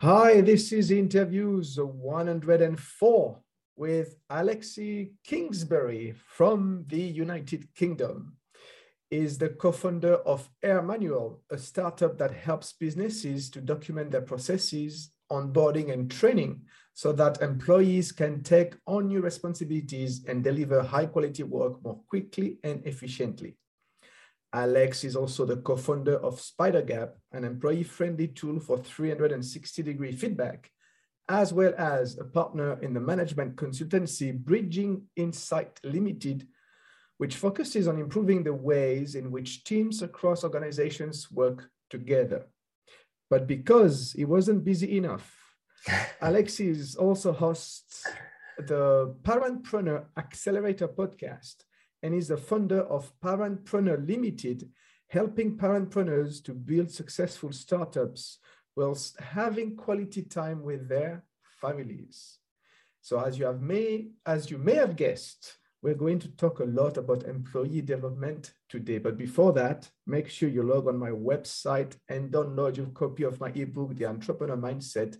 Hi, this is interviews 104 with Alexis Kingsbury from the United Kingdom. Is the co-founder of Air Manual, a startup that helps businesses to document their processes, onboarding and training so that employees can take on new responsibilities and deliver high quality work more quickly and efficiently. Alex is also the co-founder of SpiderGap, an employee-friendly tool for 360-degree feedback, as well as a partner in the management consultancy Bridging Insight Limited, which focuses on improving the ways in which teams across organizations work together. But because he wasn't busy enough, Alexis also hosts the Parentpreneur Accelerator podcast and is the founder of Parentpreneur Limited, helping parentpreneurs to build successful startups whilst having quality time with their families. So as you have may as you may have guessed, we're going to talk a lot about employee development today. But before that, make sure you log on my website and download your copy of my ebook, The Entrepreneur Mindset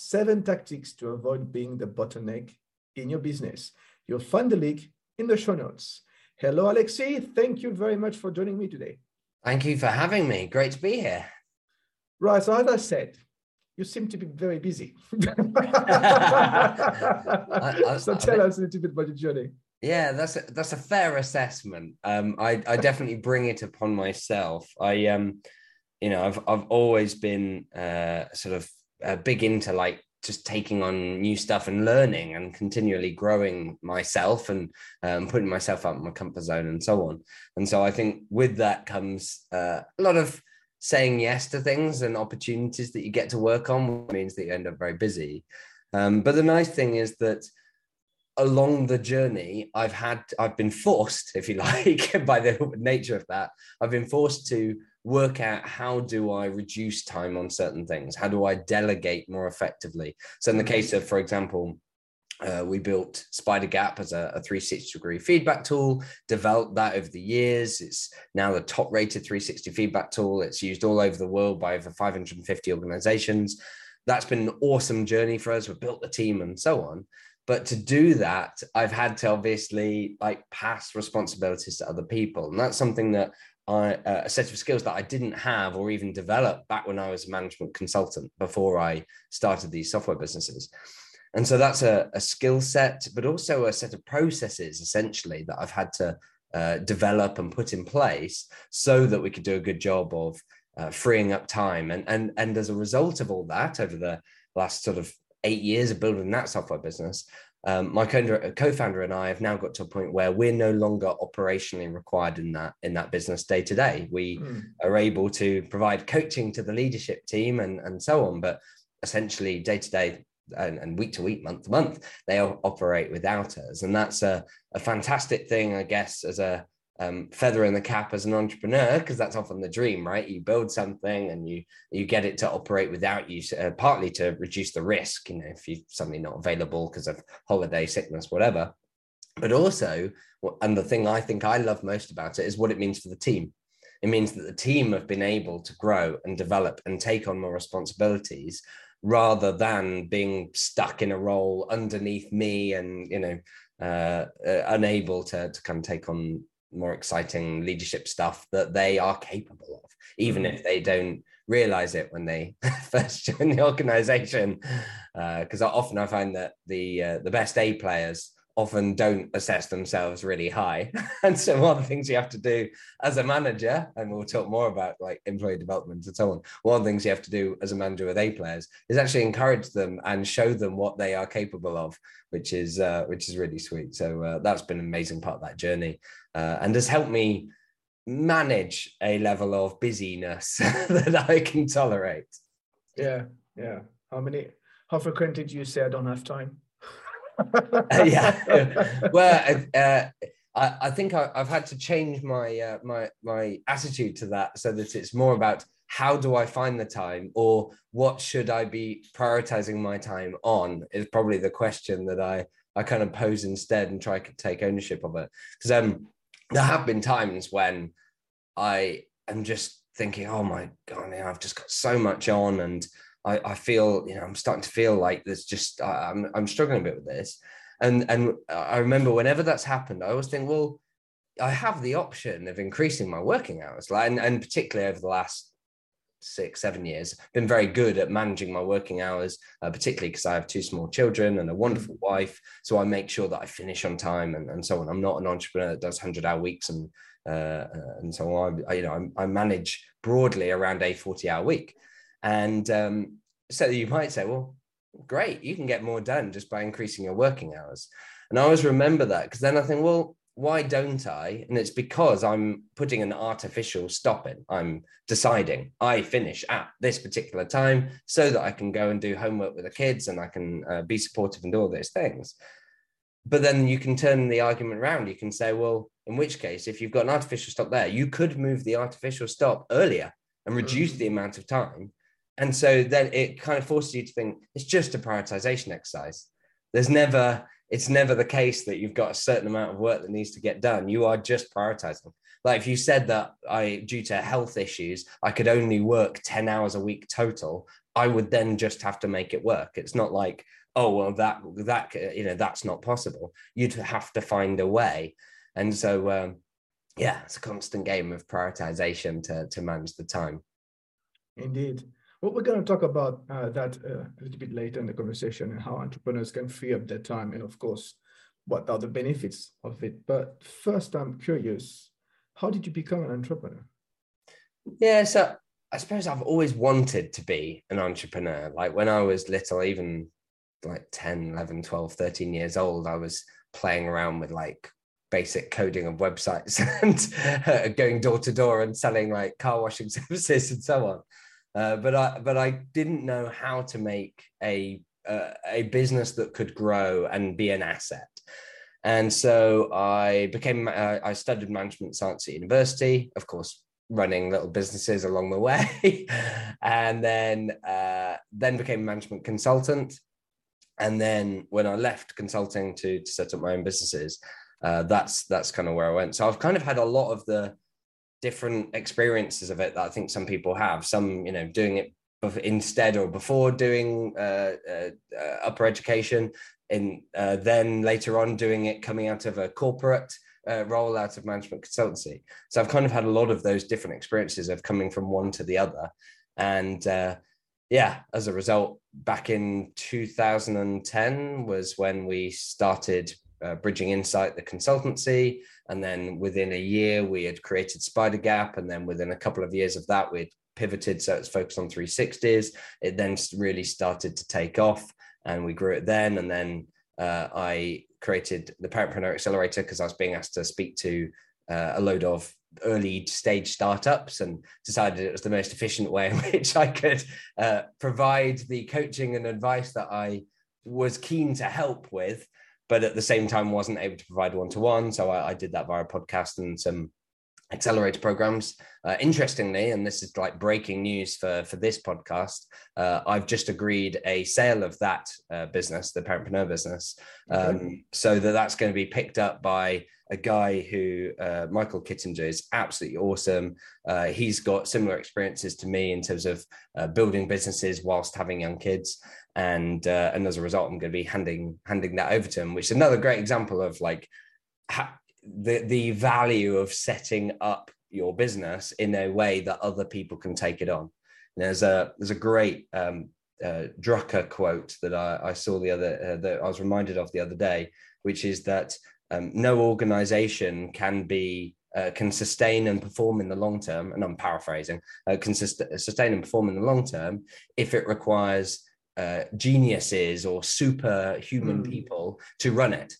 seven tactics to avoid being the bottleneck in your business. You'll find the link in the show notes. Hello, Alexis. Thank you very much for joining me today. Thank you for having me. Great to be here. Right. So, as I said, you seem to be very busy. I, I, so, tell I, us a little bit about your journey. Yeah, that's a, that's a fair assessment. Um, I, I definitely bring it upon myself. I um, you know, I've I've always been uh, sort of uh, big into like just taking on new stuff and learning and continually growing myself and um, putting myself out of my comfort zone and so on. And so I think with that comes uh, a lot of saying yes to things and opportunities that you get to work on which means that you end up very busy. Um, but the nice thing is that along the journey, I've had, I've been forced, if you like, by the nature of that, I've been forced to work out how do I reduce time on certain things? How do I delegate more effectively? So, in the case of, for example, uh, we built Spider Gap as a, a 360 degree feedback tool, developed that over the years. It's now the top rated 360 feedback tool. It's used all over the world by over 550 organizations. That's been an awesome journey for us. We've built the team and so on. But to do that, I've had to obviously like pass responsibilities to other people. And that's something that I, uh, a set of skills that I didn't have or even develop back when I was a management consultant before I started these software businesses. And so that's a, a skill set, but also a set of processes essentially that I've had to uh, develop and put in place so that we could do a good job of uh, freeing up time. And, and, and as a result of all that, over the last sort of eight years of building that software business, um, my co-founder and I have now got to a point where we're no longer operationally required in that in that business day to day. We mm. are able to provide coaching to the leadership team and and so on, but essentially day to day and, week to week, month to month, they operate without us, and that's a, a fantastic thing, I guess, as a um, feather in the cap as an entrepreneur because that's often the dream right? You build something and you you get it to operate without you uh, partly to reduce the risk you know if you're suddenly not available because of holiday sickness whatever. But also and the thing i think i love most about it is what it means for the team. It means that the team have been able to grow and develop and take on more responsibilities rather than being stuck in a role underneath me and you know uh, uh, unable to, to kind of take on more exciting leadership stuff that they are capable of, even mm. if they don't realize it when they first join the organization. Because uh, often I find that the uh, the best A players often don't assess themselves really high. and so one of the things you have to do as a manager, and we'll talk more about like employee development and so on. One of the things you have to do as a manager with A players is actually encourage them and show them what they are capable of, which is uh, which is really sweet. So uh, that's been an amazing part of that journey, uh, and has helped me manage a level of busyness that I can tolerate. Yeah, yeah. How many How frequently do you say I don't have time? yeah. Well, uh, I, I, think I, have had to change my uh, my my attitude to that so that it's more about how do I find the time or what should I be prioritizing my time on is probably the question that I I kind of pose instead and try to take ownership of it because um there have been times when I am just thinking oh my god I've just got so much on and I, I feel you know I'm starting to feel like there's just I'm I'm struggling a bit with this and and I remember whenever that's happened I always think well I have the option of increasing my working hours like and, and particularly over the last six, seven years, been very good at managing my working hours, uh, particularly because I have two small children and a wonderful mm. wife. So I make sure that I finish on time and, and so on. I'm not an entrepreneur that does 100 hour weeks and uh, and so on. I, you know, I, I, manage broadly around a 40 hour week. And um, so you might say, well, great, you can get more done just by increasing your working hours. And I always remember that because then I think, well, why don't I? And it's because I'm putting an artificial stop in. I'm deciding I finish at this particular time so that I can go and do homework with the kids and I can uh, be supportive and do all those things. But then you can turn the argument around. You can say, well, in which case, if you've got an artificial stop there, you could move the artificial stop earlier and reduce the amount of time. And so then it kind of forces you to think it's just a prioritization exercise. There's never, it's never the case that you've got a certain amount of work that needs to get done. You are just prioritizing. Like if you said that I, due to health issues, I could only work 10 hours a week total, I would then just have to make it work. It's not like, oh, well, that, that, you know, that's not possible. You'd have to find a way. And so, um, yeah, it's a constant game of prioritization to, to manage the time. Indeed. Well, we're going to talk about uh, that uh, a little bit later in the conversation and how entrepreneurs can free up their time, and of course, what are the benefits of it. But first, I'm curious, how did you become an entrepreneur? Yeah, so I suppose I've always wanted to be an entrepreneur. Like when I was little, even like 10, 11, 12, 13 years old, I was playing around with like basic coding of websites and uh, going door to door and selling like car washing services and so on. Uh, but I but I didn't know how to make a uh, a business that could grow and be an asset. And so I became uh, I studied management science at university, of course, running little businesses along the way, and then uh, then became a management consultant. And then when I left consulting to, to set up my own businesses, uh, that's that's kind of where I went. So I've kind of had a lot of the different experiences of it that I think some people have. Some, you know, doing it instead or before doing uh, uh, uh, upper education, and uh, then later on doing it coming out of a corporate uh, role out of management consultancy. So I've kind of had a lot of those different experiences of coming from one to the other, and uh, yeah, as a result, back in 2010 was when we started uh, Bridging Insight, the consultancy. And then within a year, we had created Spider Gap. And then within a couple of years of that, we'd pivoted. So it's focused on 360s. It then really started to take off and we grew it then. And then uh, I created the Parentpreneur Accelerator because I was being asked to speak to uh, a load of early stage startups and decided it was the most efficient way in which I could uh, provide the coaching and advice that I was keen to help with but at the same time wasn't able to provide one to one. So I, I, did that via podcast and some accelerator programs. Uh, interestingly, and this is like breaking news for for this podcast, uh, I've just agreed a sale of that uh, business, the Parentpreneur business, um, okay. so that that's going to be picked up by a guy who uh, Michael Kittinger is absolutely awesome. Uh, he's got similar experiences to me in terms of uh, building businesses whilst having young kids, and uh, and as a result, I'm going to be handing handing that over to him, which is another great example of like ha- the the value of setting up your business in a way that other people can take it on. And there's a there's a great um, uh, Drucker quote that I, I saw the other uh, that I was reminded of the other day, which is that um, no organization can be uh, can sustain and perform in the long term, and I'm paraphrasing, uh, can sus- sustain and perform in the long term if it requires uh, geniuses or superhuman mm. people to run it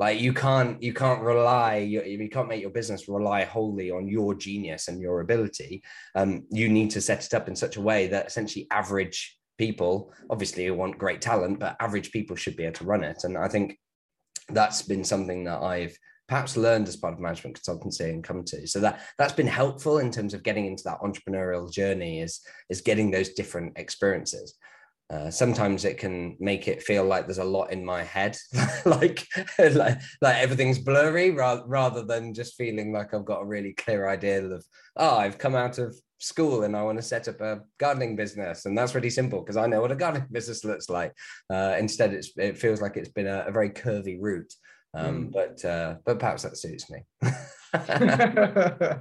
like you can't you can't rely you, you can't make your business rely wholly on your genius and your ability um, you need to set it up in such a way that essentially average people. Obviously, you want great talent, but average people should be able to run it. And I think that's been something that I've perhaps learned as part of management consultancy and come to. So that that's been helpful in terms of getting into that entrepreneurial journey is is getting those different experiences. Uh, sometimes it can make it feel like there's a lot in my head, like, like like everything's blurry, rather rather than just feeling like I've got a really clear idea of, oh, I've come out of school and I want to set up a gardening business, and that's really simple because I know what a gardening business looks like. Uh, instead, it's it feels like it's been a, a very curvy route, um, mm. but uh, but perhaps that suits me.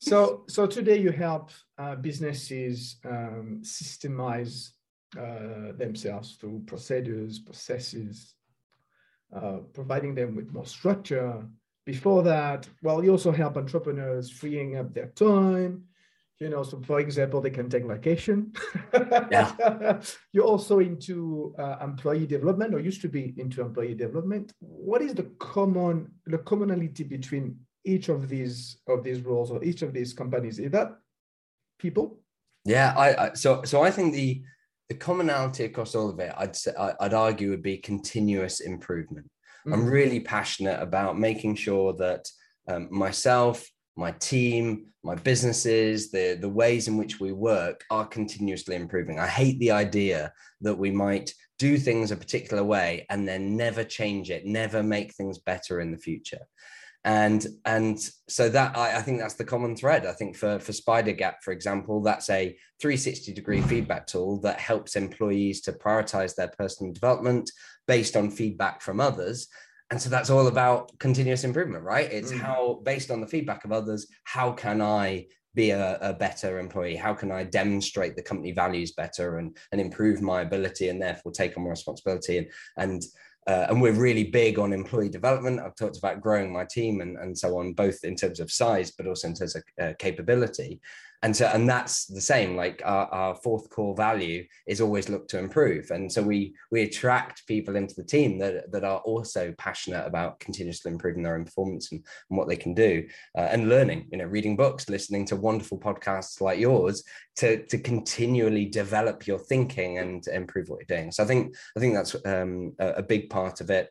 so so today you help uh, businesses um, systemize uh, themselves through procedures, processes, uh, providing them with more structure. Before that, well, you also help entrepreneurs freeing up their time. You know, so for example, they can take vacation. Yeah. You're also into uh, employee development, or used to be into employee development. What is the common the commonality between each of these of these roles or each of these companies? Is that people? Yeah, I, I so so I think the the commonality across all of it, I'd say, I'd argue, would be continuous improvement. Mm-hmm. I'm really passionate about making sure that um, myself, my team, my businesses, the the ways in which we work are continuously improving. I hate the idea that we might do things a particular way and then never change it, never make things better in the future and and so that I, I, think that's the common thread. I think for for spider gap for example that's a 360 degree feedback tool that helps employees to prioritize their personal development based on feedback from others. And so that's all about continuous improvement right? It's mm. how based on the feedback of others how can i be a, a, better employee? How can i demonstrate the company values better and and improve my ability and therefore take on more responsibility? And and uh, and we're really big on employee development. I've talked about growing my team and, and so on, both in terms of size, but also in terms of uh, capability and so and that's the same like our, our, fourth core value is always look to improve. And so we we attract people into the team that that are also passionate about continuously improving their own performance and, and what they can do uh, and learning you know reading books listening to wonderful podcasts like yours to to continually develop your thinking and improve what you're doing. So i think i think that's um, a, a big part of it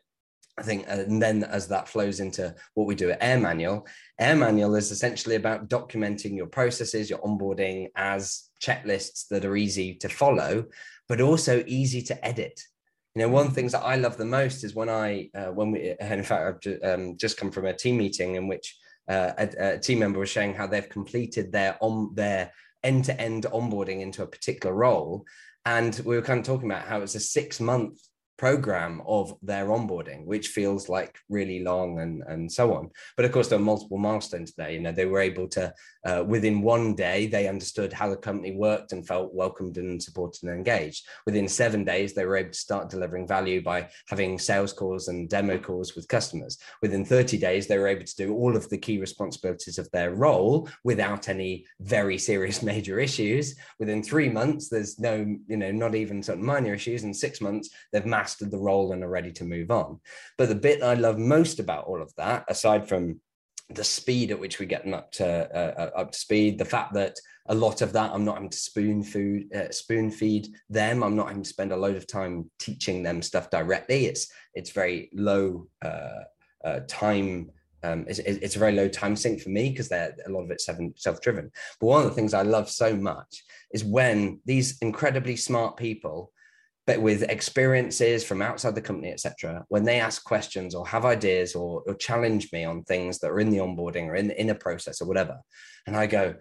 I think, and then as that flows into what we do at Air Manual, Air Manual is essentially about documenting your processes, your onboarding as checklists that are easy to follow, but also easy to edit. You know, one of the things that I love the most is when I, uh, when we, in fact, I've just, um, just come from a team meeting in which uh, a, a, team member was showing how they've completed their on their end-to-end onboarding into a particular role, and we were kind of talking about how it's a six-month program of their onboarding, which feels like really long and, and so on. But of course, there are multiple milestones there. You know, they were able to, uh, within one day, they understood how the company worked and felt welcomed and supported and engaged. Within seven days, they were able to start delivering value by having sales calls and demo calls with customers. Within 30 days, they were able to do all of the key responsibilities of their role without any very serious major issues. Within three months, there's no, you know, not even sort of minor issues. In six months, they've mastered the role and are ready to move on. But the bit I love most about all of that, aside from the speed at which we get them up to uh, uh, up to speed, the fact that a lot of that I'm not having to spoon food uh, spoon feed them. I'm not having to spend a load of time teaching them stuff directly. It's it's very low uh, uh time. Um, it's, it's, a very low time sink for me because they're a lot of it's self-driven. But one of the things I love so much is when these incredibly smart people but with experiences from outside the company, etc., when they ask questions or have ideas or, or, challenge me on things that are in the onboarding or in the inner process or whatever, and I go,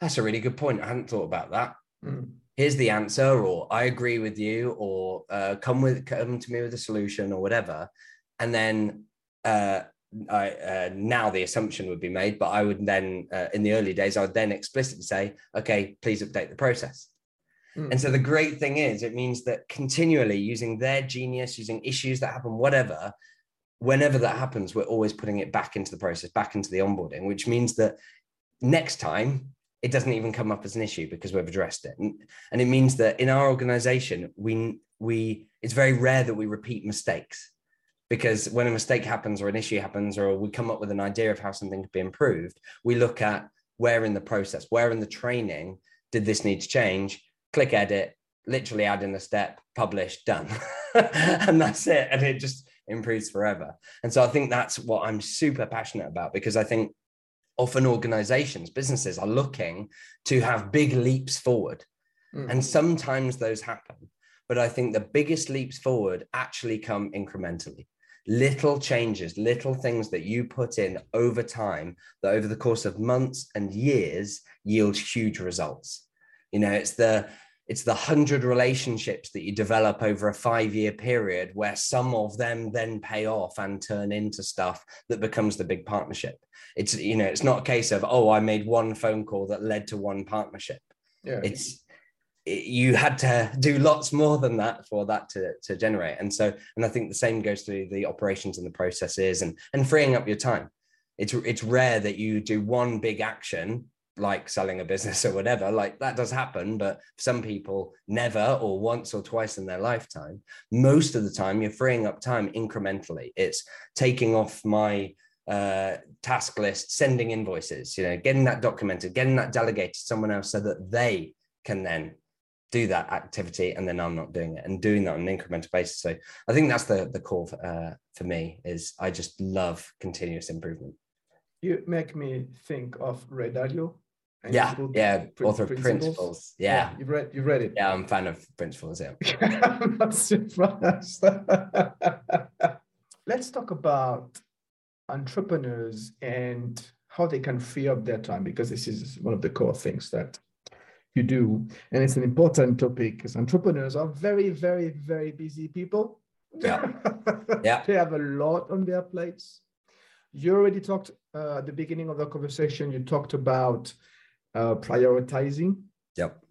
that's a really good point. I hadn't thought about that. Mm. Here's the answer, or I agree with you, or uh, come with come to me with a solution or whatever, and then uh, I, uh, now the assumption would be made, but I would then, uh, in the early days, I would then explicitly say, okay, please update the process. Mm. And so the great thing is, it means that continually using their genius, using issues that happen, whatever, whenever that happens, we're always putting it back into the process, back into the onboarding, which means that next time it doesn't even come up as an issue because we've addressed it. And, and it means that in our organization, we we it's very rare that we repeat mistakes because when a mistake happens or an issue happens or we come up with an idea of how something could be improved, we look at where in the process, where in the training did this need to change click edit, literally add in a step, publish, done. and that's it. And it just improves forever. And so I think that's what I'm super passionate about because I think often organizations, businesses are looking to have big leaps forward. Mm. And sometimes those happen. But I think the biggest leaps forward actually come incrementally. Little changes, little things that you put in over time that over the course of months and years yield huge results. You know, it's the it's the hundred relationships that you develop over a five year period where some of them then pay off and turn into stuff that becomes the big partnership. It's you know it's not a case of oh i made one phone call that led to one partnership. Yeah. It's it, you had to do lots more than that for that to, to generate. And so and i think the same goes to the operations and the processes and and freeing up your time. It's it's rare that you do one big action like selling a business or whatever like that does happen but some people never or once or twice in their lifetime most of the time you're freeing up time incrementally. It's taking off my uh, task list sending invoices you know getting that documented getting that delegated to someone else so that they can then do that activity and then i'm not doing it and doing that on an incremental basis. So i think that's the the core for, uh, for me is i just love continuous improvement. You make me think of ray dalio yeah, yeah, author principles. principles. Yeah. yeah. you've read you've read it. Yeah, I'm a fan of principles. Yeah, I'm not surprised. Let's talk about entrepreneurs and how they can free up their time because this is one of the core things that you do, and it's an important topic because entrepreneurs are very, very, very busy people. Yeah, yeah, they have a lot on their plates. You already talked uh, at the beginning of the conversation. You talked about uh, prioritizing. Yep.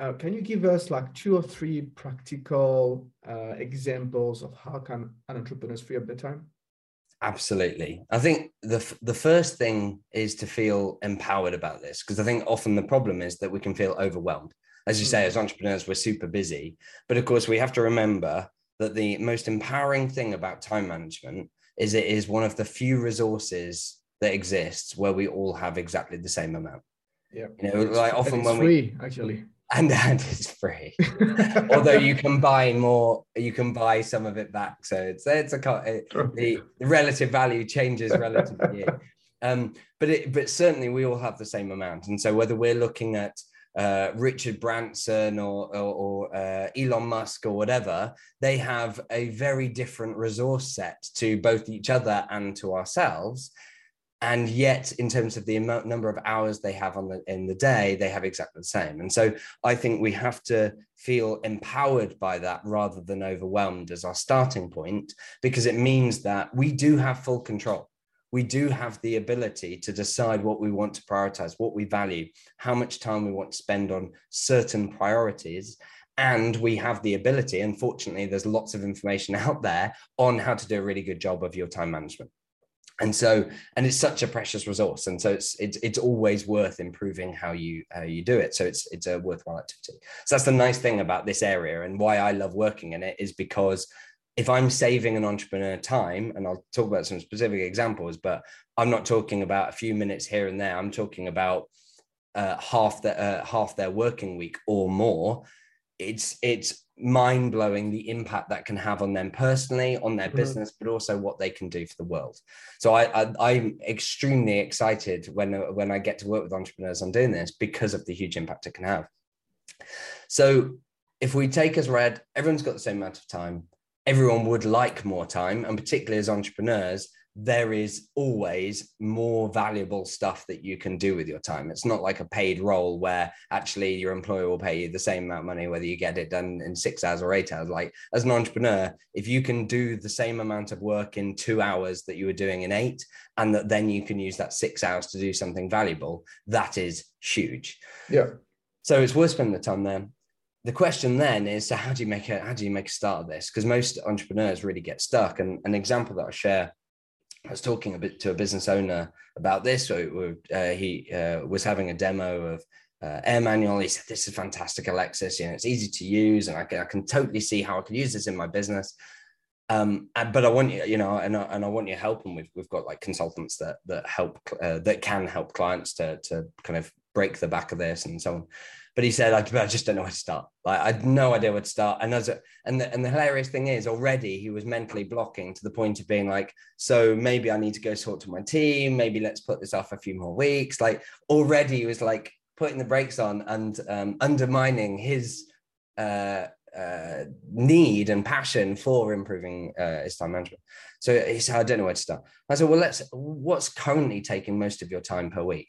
Uh, can you give us like two or three practical uh, examples of how can an entrepreneur free up their time? Absolutely. I think the the first thing is to feel empowered about this because I think often the problem is that we can feel overwhelmed. As you say, hmm. as entrepreneurs, we're super busy, but of course we have to remember that the most empowering thing about time management is it is one of the few resources that exists where we all have exactly the same amount. Yeah. You know, like often when free, we actually. And and it's free. Although you can buy more, you can buy some of it back. So it's it's a it, the, the relative value changes relative to you. Um, but it but certainly we all have the same amount. And so whether we're looking at uh, Richard Branson or, or, or uh, Elon Musk or whatever, they have a very different resource set to both each other and to ourselves and yet in terms of the amount number of hours they have on the in the day they have exactly the same. And so i think we have to feel empowered by that rather than overwhelmed as our starting point because it means that we do have full control. We do have the ability to decide what we want to prioritize what we value how much time we want to spend on certain priorities. And we have the ability unfortunately there's lots of information out there on how to do a really good job of your time management and so and it's such a precious resource. And so it's it's it's always worth improving how you you do it. So it's it's a worthwhile activity. So that's the nice thing about this area and why i love working in it is because if i'm saving an entrepreneur time and i'll talk about some specific examples but i'm not talking about a few minutes here and there. I'm talking about uh, half the uh, half their working week or more. It's it's mind blowing the impact that can have on them personally, on their mm-hmm. business, but also what they can do for the world. So I, I am extremely excited when when I get to work with entrepreneurs on doing this because of the huge impact it can have. So if we take as read, everyone's got the same amount of time. Everyone would like more time, and particularly as entrepreneurs, there is always more valuable stuff that you can do with your time. It's not like a paid role where actually your employer will pay you the same amount of money whether you get it done in six hours or eight hours. Like as an entrepreneur, if you can do the same amount of work in two hours that you were doing in eight, and that then you can use that six hours to do something valuable, that is huge. Yeah. So it's worth spending the time there. The question then is, so how do you make a how do you make a start of this? Because most entrepreneurs really get stuck. And an example that I share I was talking a bit to a business owner about this. So uh, he uh, was having a demo of uh, Air Manual. He said, "This is fantastic, Alexis. You know, it's easy to use, and I can, I can totally see how I could use this in my business." Um, and, but I want you, you know, and I, and I want your help. And we've we've got like consultants that that help uh, that can help clients to to kind of break the back of this and so on. But he said, I, I just don't know where to start. Like I had no idea where to start. And as a, and the, and the hilarious thing is already he was mentally blocking to the point of being like, so maybe I need to go talk to my team. Maybe let's put this off a few more weeks. Like already he was like putting the brakes on and um, undermining his uh, uh, need and passion for improving uh, his time management. So he said, I don't know where to start. I said, well, let's, what's currently taking most of your time per week?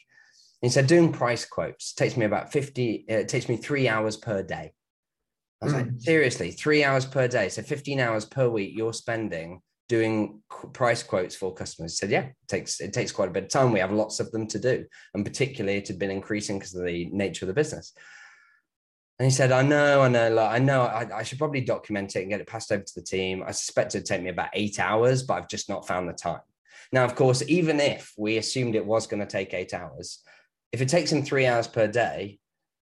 He said, doing price quotes takes me about 50, uh, it takes me three hours per day. I was mm. like, seriously, three hours per day. So 15 hours per week you're spending doing price quotes for customers. He said, yeah, it takes, it takes quite a bit of time. We have lots of them to do. And particularly it had been increasing because of the nature of the business. And he said, I know, I know, like, I know, I, I, should probably document it and get it passed over to the team. I suspect it'd take me about eight hours, but I've just not found the time. Now, of course, even if we assumed it was going to take eight hours, if it takes him three hours per day,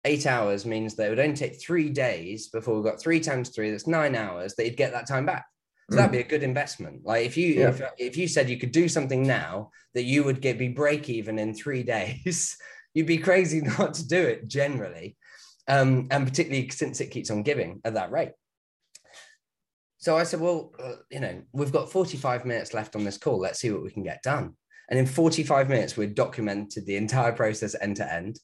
eight hours means that it would only take three days before we got three times three, that's nine hours, that he'd get that time back. So mm. that'd be a good investment. Like if you yeah. if, if you said you could do something now that you would get be break even in three days, you'd be crazy not to do it generally um, and particularly since it keeps on giving at that rate. So I said, well, uh, you know, we've got 45 minutes left on this call. Let's see what we can get done. And in 45 minutes, we'd documented the entire process end to end.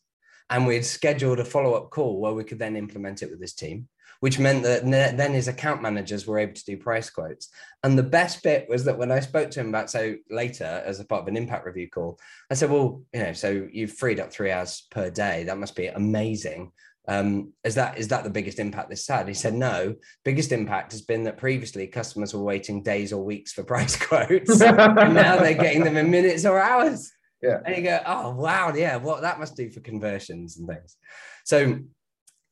And we'd scheduled a follow up call where we could then implement it with this team, which meant that then his account managers were able to do price quotes. And the best bit was that when I spoke to him about so later as a part of an impact review call, I said, well, you know, so you've freed up three hours per day. That must be amazing um, is that is that the biggest impact this had? He said no. Biggest impact has been that previously customers were waiting days or weeks for price quotes, and now they're getting them in minutes or hours. Yeah, and you go, oh wow, yeah, what that must do for conversions and things. So,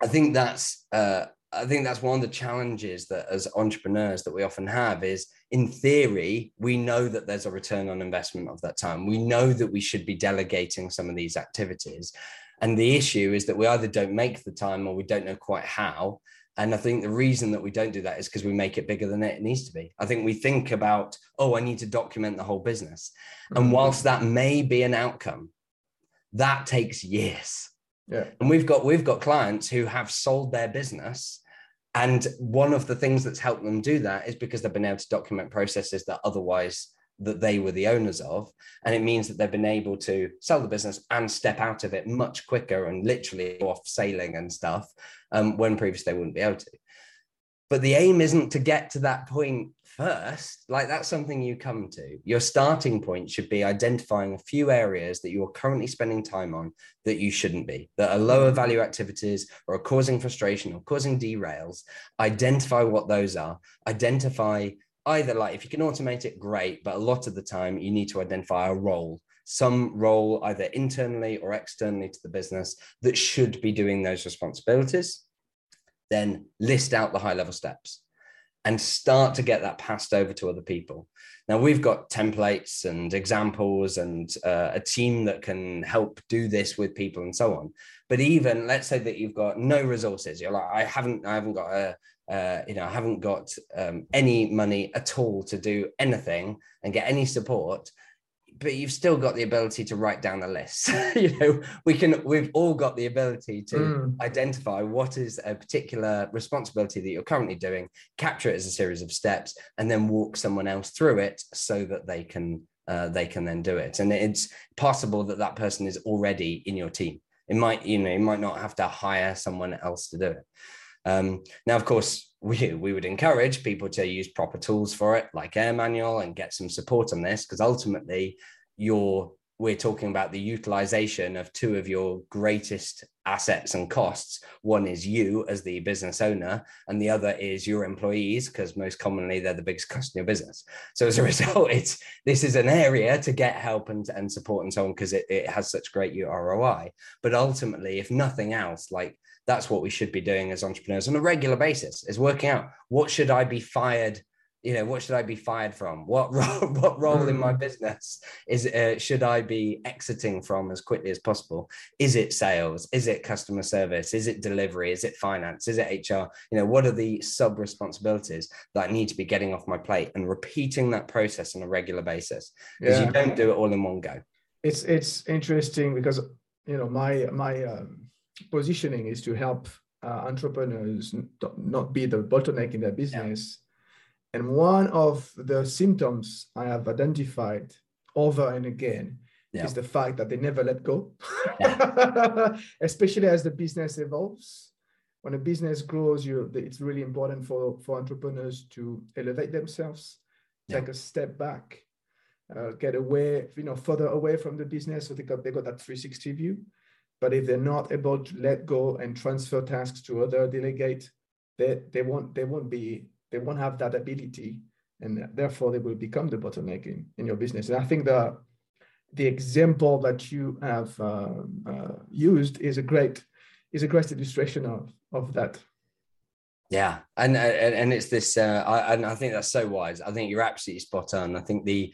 I think that's uh, I think that's one of the challenges that as entrepreneurs that we often have is in theory we know that there's a return on investment of that time. We know that we should be delegating some of these activities and the issue is that we either don't make the time or we don't know quite how. And I think the reason that we don't do that is because we make it bigger than it needs to be. I think we think about, oh, I need to document the whole business. Mm-hmm. And whilst that may be an outcome, that takes years. Yeah. And we've got we've got clients who have sold their business. And one of the things that's helped them do that is because they've been able to document processes that otherwise that they were the owners of. And it means that they've been able to sell the business and step out of it much quicker and literally off sailing and stuff um, when previously they wouldn't be able to. But the aim isn't to get to that point first. Like that's something you come to. Your starting point should be identifying a few areas that you're currently spending time on that you shouldn't be, that are lower value activities or are causing frustration or causing derails. Identify what those are. Identify either like if you can automate it, great. But a lot of the time, you need to identify a role, some role either internally or externally to the business that should be doing those responsibilities. Then list out the high level steps and start to get that passed over to other people. Now we've got templates and examples and uh, a team that can help do this with people and so on. But even let's say that you've got no resources, you're like, I haven't, I haven't got a, uh, you know, I haven't got um, any money at all to do anything and get any support, but you've still got the ability to write down the list. you know, we can, we've all got the ability to mm. identify what is a particular responsibility that you're currently doing, capture it as a series of steps, and then walk someone else through it so that they can, uh, they can then do it. And it's possible that that person is already in your team. It might, you know, you might not have to hire someone else to do it. Um, now, of course, we, we would encourage people to use proper tools for it, like Air Manual, and get some support on this, because ultimately, you're we're talking about the utilization of two of your greatest assets and costs. One is you as the business owner, and the other is your employees, because most commonly they're the biggest cost in your business. So as a result, it's this is an area to get help and, and support and so on because it, it has such great ROI. But ultimately, if nothing else, like that's what we should be doing as entrepreneurs on a regular basis is working out what should I be fired you know what should I be fired from? What role, what role in my hmm. business is uh, should I be exiting from as quickly as possible? Is it sales? Is it customer service? Is it delivery? Is it finance? Is it HR you know what are the sub responsibilities that I need to be getting off my plate and repeating that process on a regular basis? Because yeah. you don't do it all in one go. It's it's interesting because you know my my um positioning is to help uh, entrepreneurs not be the bottleneck in their business. Yeah. And one of the symptoms I have identified over and again yeah. is the fact that they never let go, yeah. especially as the business evolves. When a business grows, you it's really important for, for entrepreneurs to elevate themselves, take a step back, uh, get away, you know, further away from the business so they got they got that 360 view. But if they're not able to let go and transfer tasks to other delegate, they, they won't they won't be they won't have that ability, and therefore they will become the bottleneck in, in your business. And I think the the example that you have uh, uh, used is a great is a great illustration of of that. Yeah, and and, and it's this, uh, I, and I think that's so wise. I think you're absolutely spot on. I think the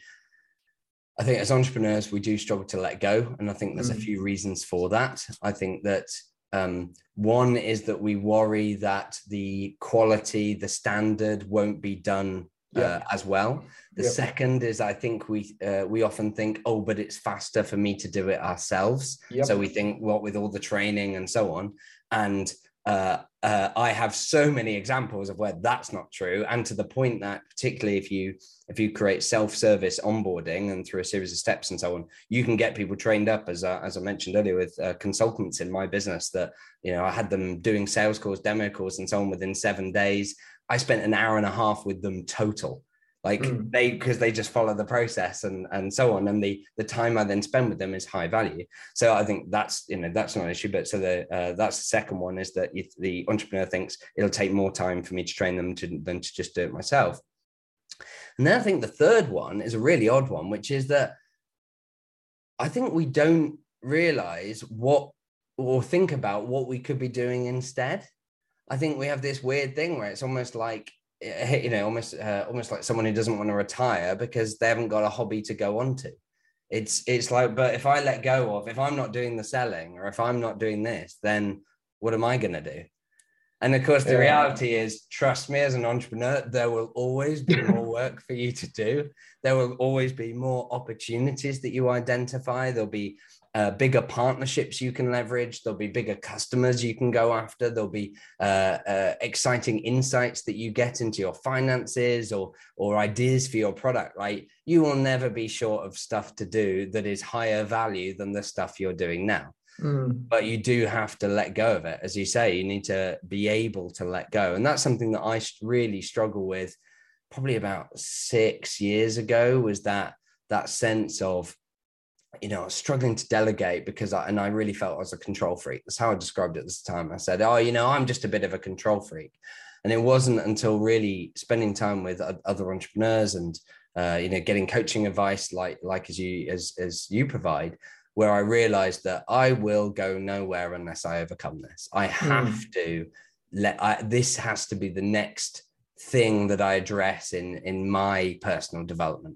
I think as entrepreneurs, we do struggle to let go. And I think there's mm. a few reasons for that. I think that um, one is that we worry that the quality, the standard won't be done uh, as well. The yep. second is I think we uh, we often think, oh, but it's faster for me to do it ourselves. Yep. So we think, what with all the training and so on. And uh, uh, I have so many examples of where that's not true, and to the point that particularly if you if you create self-service onboarding and through a series of steps and so on, you can get people trained up as uh, as I mentioned earlier with uh, consultants in my business that you know I had them doing sales calls, demo calls, and so on within seven days. I spent an hour and a half with them total like mm. they because they just follow the process and and so on and the the time i then spend with them is high value. So i think that's you know that's not an issue but so the uh, that's the second one is that if the entrepreneur thinks it'll take more time for me to train them to, than to just do it myself. And then i think the third one is a really odd one which is that i think we don't realize what or think about what we could be doing instead. I think we have this weird thing where it's almost like you know almost uh, almost like someone who doesn't want to retire because they haven't got a hobby to go on to. It's it's like but if i let go of if i'm not doing the selling or if i'm not doing this then what am i going to do? And of course the reality is trust me as an entrepreneur there will always be more work for you to do. There will always be more opportunities that you identify. There'll be uh, bigger partnerships you can leverage. There'll be bigger customers you can go after. There'll be uh, uh, exciting insights that you get into your finances or or ideas for your product. Right, you will never be short of stuff to do that is higher value than the stuff you're doing now. Mm. But you do have to let go of it, as you say. You need to be able to let go, and that's something that I really struggle with. Probably about six years ago was that that sense of you know, struggling to delegate because I, and I really felt I was a control freak. That's how I described it this time. I said, oh, you know, I'm just a bit of a control freak. And it wasn't until really spending time with other entrepreneurs and, uh, you know, getting coaching advice like, like as you, as, as you provide, where I realized that I will go nowhere unless I overcome this. I hmm. have mm. to let, I, this has to be the next thing that I address in, in my personal development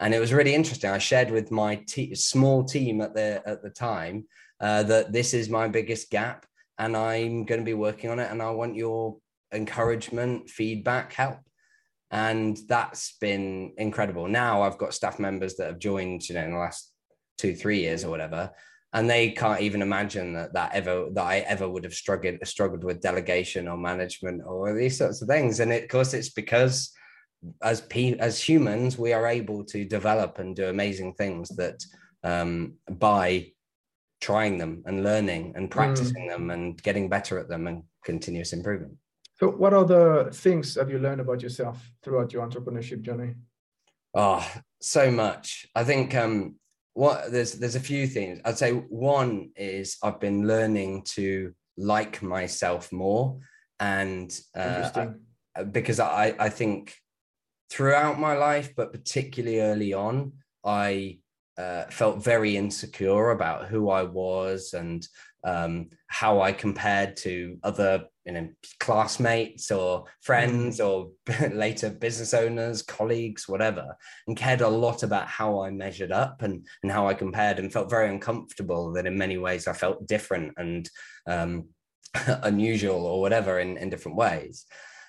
and it was really interesting. I shared with my te- small team at the at the time uh, that this is my biggest gap, and I'm going to be working on it. And I want your encouragement, feedback, help. And that's been incredible. Now I've got staff members that have joined, you know, in the last two, three years or whatever, and they can't even imagine that that ever that I ever would have struggled struggled with delegation or management or these sorts of things. And it, of course, it's because as pe- as humans, we are able to develop and do amazing things that um, by trying them and learning and practicing mm. them and getting better at them and continuous improvement. So, what other things have you learned about yourself throughout your entrepreneurship journey? Oh, so much. I think um, what there's there's a few things. I'd say one is I've been learning to like myself more, and uh, because I I think throughout my life, but particularly early on, I uh, felt very insecure about who I was and um, how I compared to other, you know, classmates or friends mm. or later business owners, colleagues, whatever, and cared a lot about how I measured up and and how I compared, and felt very uncomfortable that in many ways I felt different and um, unusual or whatever in in different ways.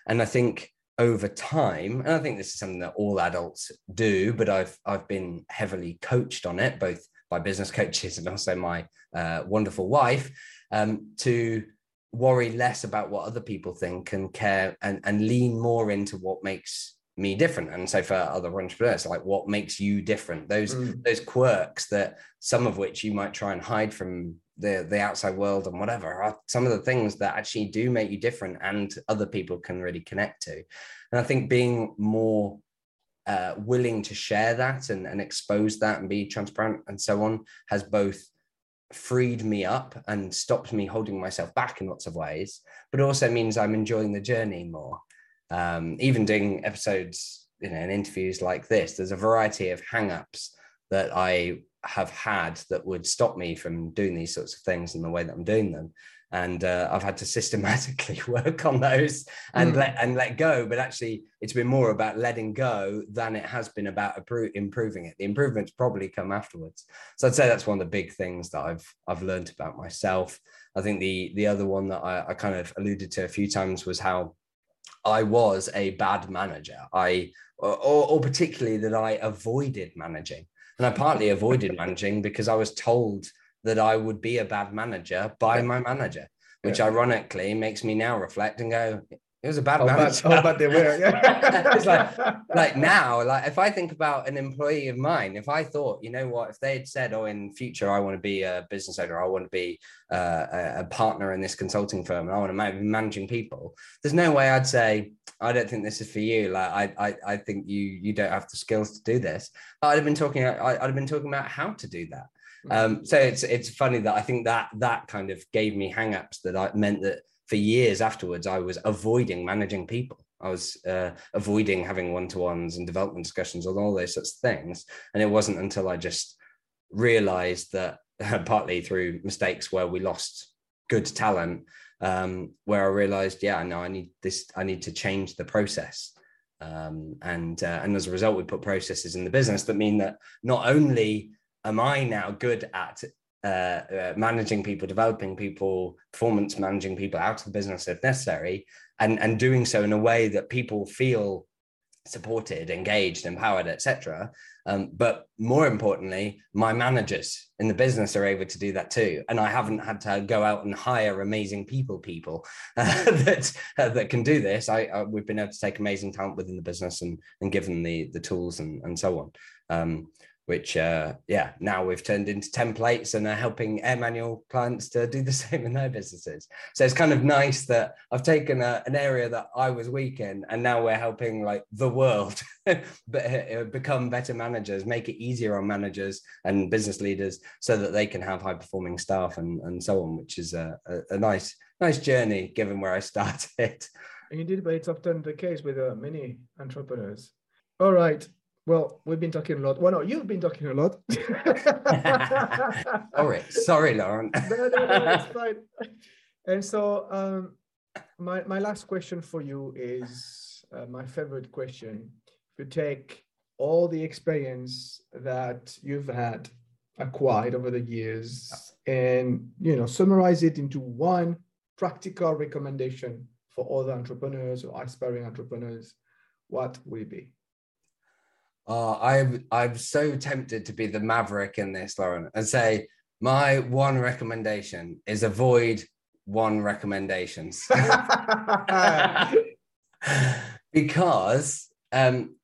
And I think over time and i think this is something that all adults do but i've i've been heavily coached on it both by business coaches and also my uh, wonderful wife um, to worry less about what other people think and care and, and lean more into what makes me different and so for other entrepreneurs like what makes you different those mm. those quirks that some of which you might try and hide from the the outside world and whatever are some of the things that actually do make you different and other people can really connect to and i think being more uh, willing to share that and, and expose that and be transparent and so on has both freed me up and stopped me holding myself back in lots of ways, but also means I'm enjoying the journey more. Um, even doing episodes, you know, and interviews like this, there's a variety of hang-ups that I have had that would stop me from doing these sorts of things in the way that I'm doing them and uh, I've had to systematically work on those and mm. let and let go. But actually, it's been more about letting go than it has been about improving it. The improvements probably come afterwards. So I'd say that's one of the big things that I've I've learned about myself. I think the the other one that I, I kind of alluded to a few times was how I was a bad manager. I or, or particularly that I avoided managing. And I partly avoided managing because I was told that I would be a bad manager by my manager, which ironically makes me now reflect and go, it was a bad oh, manager. Bad, oh, but they were. Yeah. it's like, like now, like if I think about an employee of mine, if I thought, you know what, if they had said, oh, in future I want to be a business owner, I want to be uh, a partner in this consulting firm, and I want to be managing people. There's no way I'd say, I don't think this is for you. Like I, I, I think you, you don't have the skills to do this. I'd have been talking, I, I'd have been talking about how to do that. Um, so it's it's funny that I think that that kind of gave me hangups that I meant that for years afterwards I was avoiding managing people. I was uh, avoiding having one to ones and development discussions and all those sorts of things. And it wasn't until I just realized that partly through mistakes where we lost good talent, um, where I realized, yeah, no, I need this, I need to change the process. Um, and uh, and as a result, we put processes in the business that mean that not only am I now good at uh, uh, managing people, developing people, performance managing people out of the business if necessary, and and doing so in a way that people feel supported, engaged, empowered, etc. Um, but more importantly, my managers in the business are able to do that too, and I haven't had to go out and hire amazing people, people uh, that uh, that can do this. I uh, we've been able to take amazing talent within the business and and give them the the tools and and so on. Um, which uh, yeah now we've turned into templates and are helping air manual clients to do the same in their businesses. So it's kind of nice that i've taken a, an area that i was weak in and now we're helping like the world uh, become better managers make it easier on managers and business leaders so that they can have high performing staff and, and so on which is a, a, a nice nice journey given where i started. Indeed but it's often the case with uh, many entrepreneurs. All right well, we've been talking a lot. Well, no, you've been talking a lot. All right. sorry, Laurent. no, no, no, it's fine. And so, um, my my last question for you is uh, my favorite question. If you take all the experience that you've had acquired over the years and you know summarize it into one practical recommendation for other entrepreneurs or aspiring entrepreneurs, what will it be? Oh, I'm I'm so tempted to be the maverick in this, Laurent, and say my one recommendation is avoid one recommendations. because um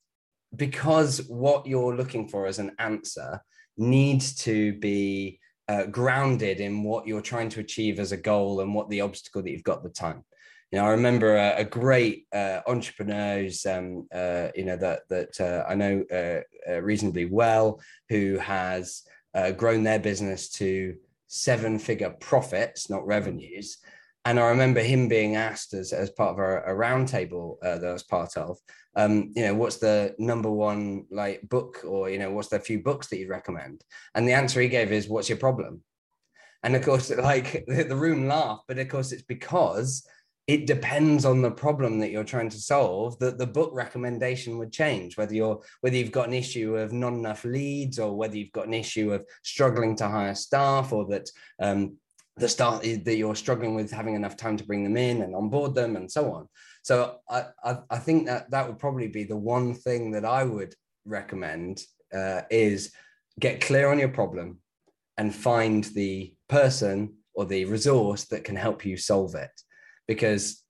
because what you're looking for as an answer needs to be uh, grounded in what you're trying to achieve as a goal and what the obstacle that you've got the time you know, I remember a, a great uh, entrepreneur um, uh, you know, that that uh, I know uh, uh, reasonably well, who has uh, grown their business to seven-figure profits, not revenues. And I remember him being asked as, as part of a, a roundtable that I was part of, um, you know, what's the number one like book, or you know, what's the few books that you recommend? And the answer he gave is, "What's your problem?" And of course, like the room laughed, but of course, it's because it depends on the problem that you're trying to solve that the book recommendation would change whether you're whether you've got an issue of not enough leads or whether you've got an issue of struggling to hire staff or that um, the staff that you're struggling with having enough time to bring them in and onboard them and so on. So I, I, I think that that would probably be the one thing that i would recommend uh, is get clear on your problem and find the person or the resource that can help you solve it because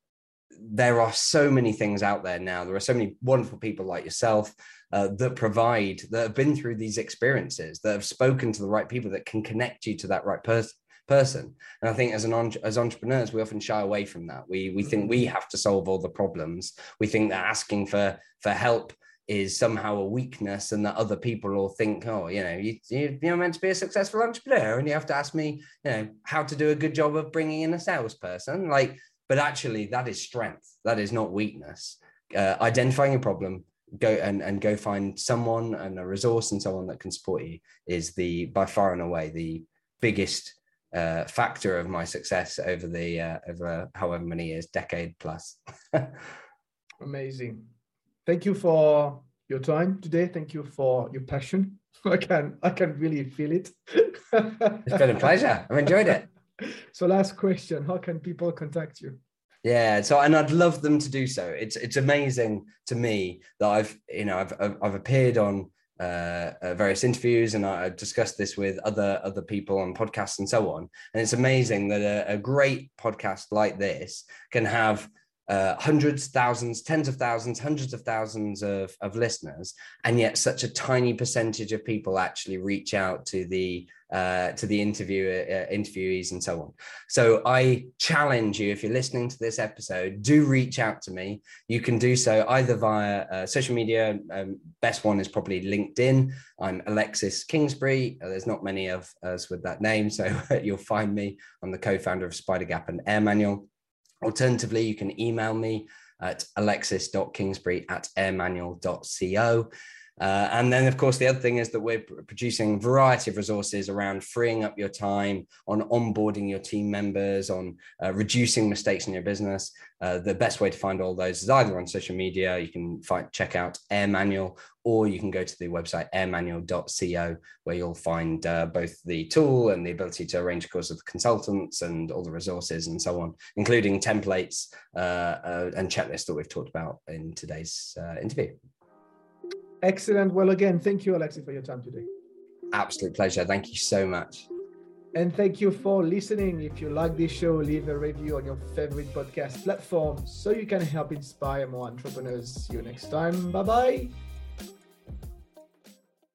there are so many things out there now. There are so many wonderful people like yourself uh, that provide that have been through these experiences that have spoken to the right people that can connect you to that right person person. And i think as an as entrepreneurs we often shy away from that. We we think we have to solve all the problems. We think that asking for for help is somehow a weakness and that other people will think oh you know you, you, you're meant to be a successful entrepreneur and you have to ask me you know how to do a good job of bringing in a salesperson. Like but actually that is strength. That is not weakness. Uh, identifying a problem go and, and go find someone and a resource and someone that can support you is the by far and away the biggest uh, factor of my success over the uh, over however many years decade plus. Amazing. Thank you for your time today. Thank you for your passion. I can i can really feel it. It's been a pleasure. I've enjoyed it so last question how can people contact you yeah, so and I'd love them to do so. It's it's amazing to me that I've you know I've I've appeared on uh, uh, various interviews and I, have discussed this with other other people on podcasts and so on. And it's amazing that a, a great podcast like this can have uh, hundreds, thousands, tens of thousands, hundreds of thousands of, of listeners, and yet such a tiny percentage of people actually reach out to the uh, to the interview uh, interviewees and so on. So I challenge you, if you're listening to this episode, do reach out to me. You can do so either via uh, social media. Um, best one is probably LinkedIn. I'm Alexis Kingsbury. Uh, there's not many of us with that name, so you'll find me. I'm the co-founder of Spidergap and Air Manual. Alternatively, you can email me at alexis.kingsbury at airmanual.co. Uh, and then, of course, the other thing is that we're producing a variety of resources around freeing up your time, on onboarding your team members, on uh, reducing mistakes in your business. Uh, the best way to find all those is either on social media. You can find, check out Air Manual, or you can go to the website airmanual.co, where you'll find uh, both the tool and the ability to arrange a course with consultants and all the resources and so on, including templates uh, uh, and checklists that we've talked about in today's interview. Excellent. Well, again, thank you, Alexis, for your time today. Absolute pleasure. Thank you so much. And thank you for listening. If you like this show, leave a review on your favorite podcast platform so you can help inspire more entrepreneurs. See you next time. Bye bye.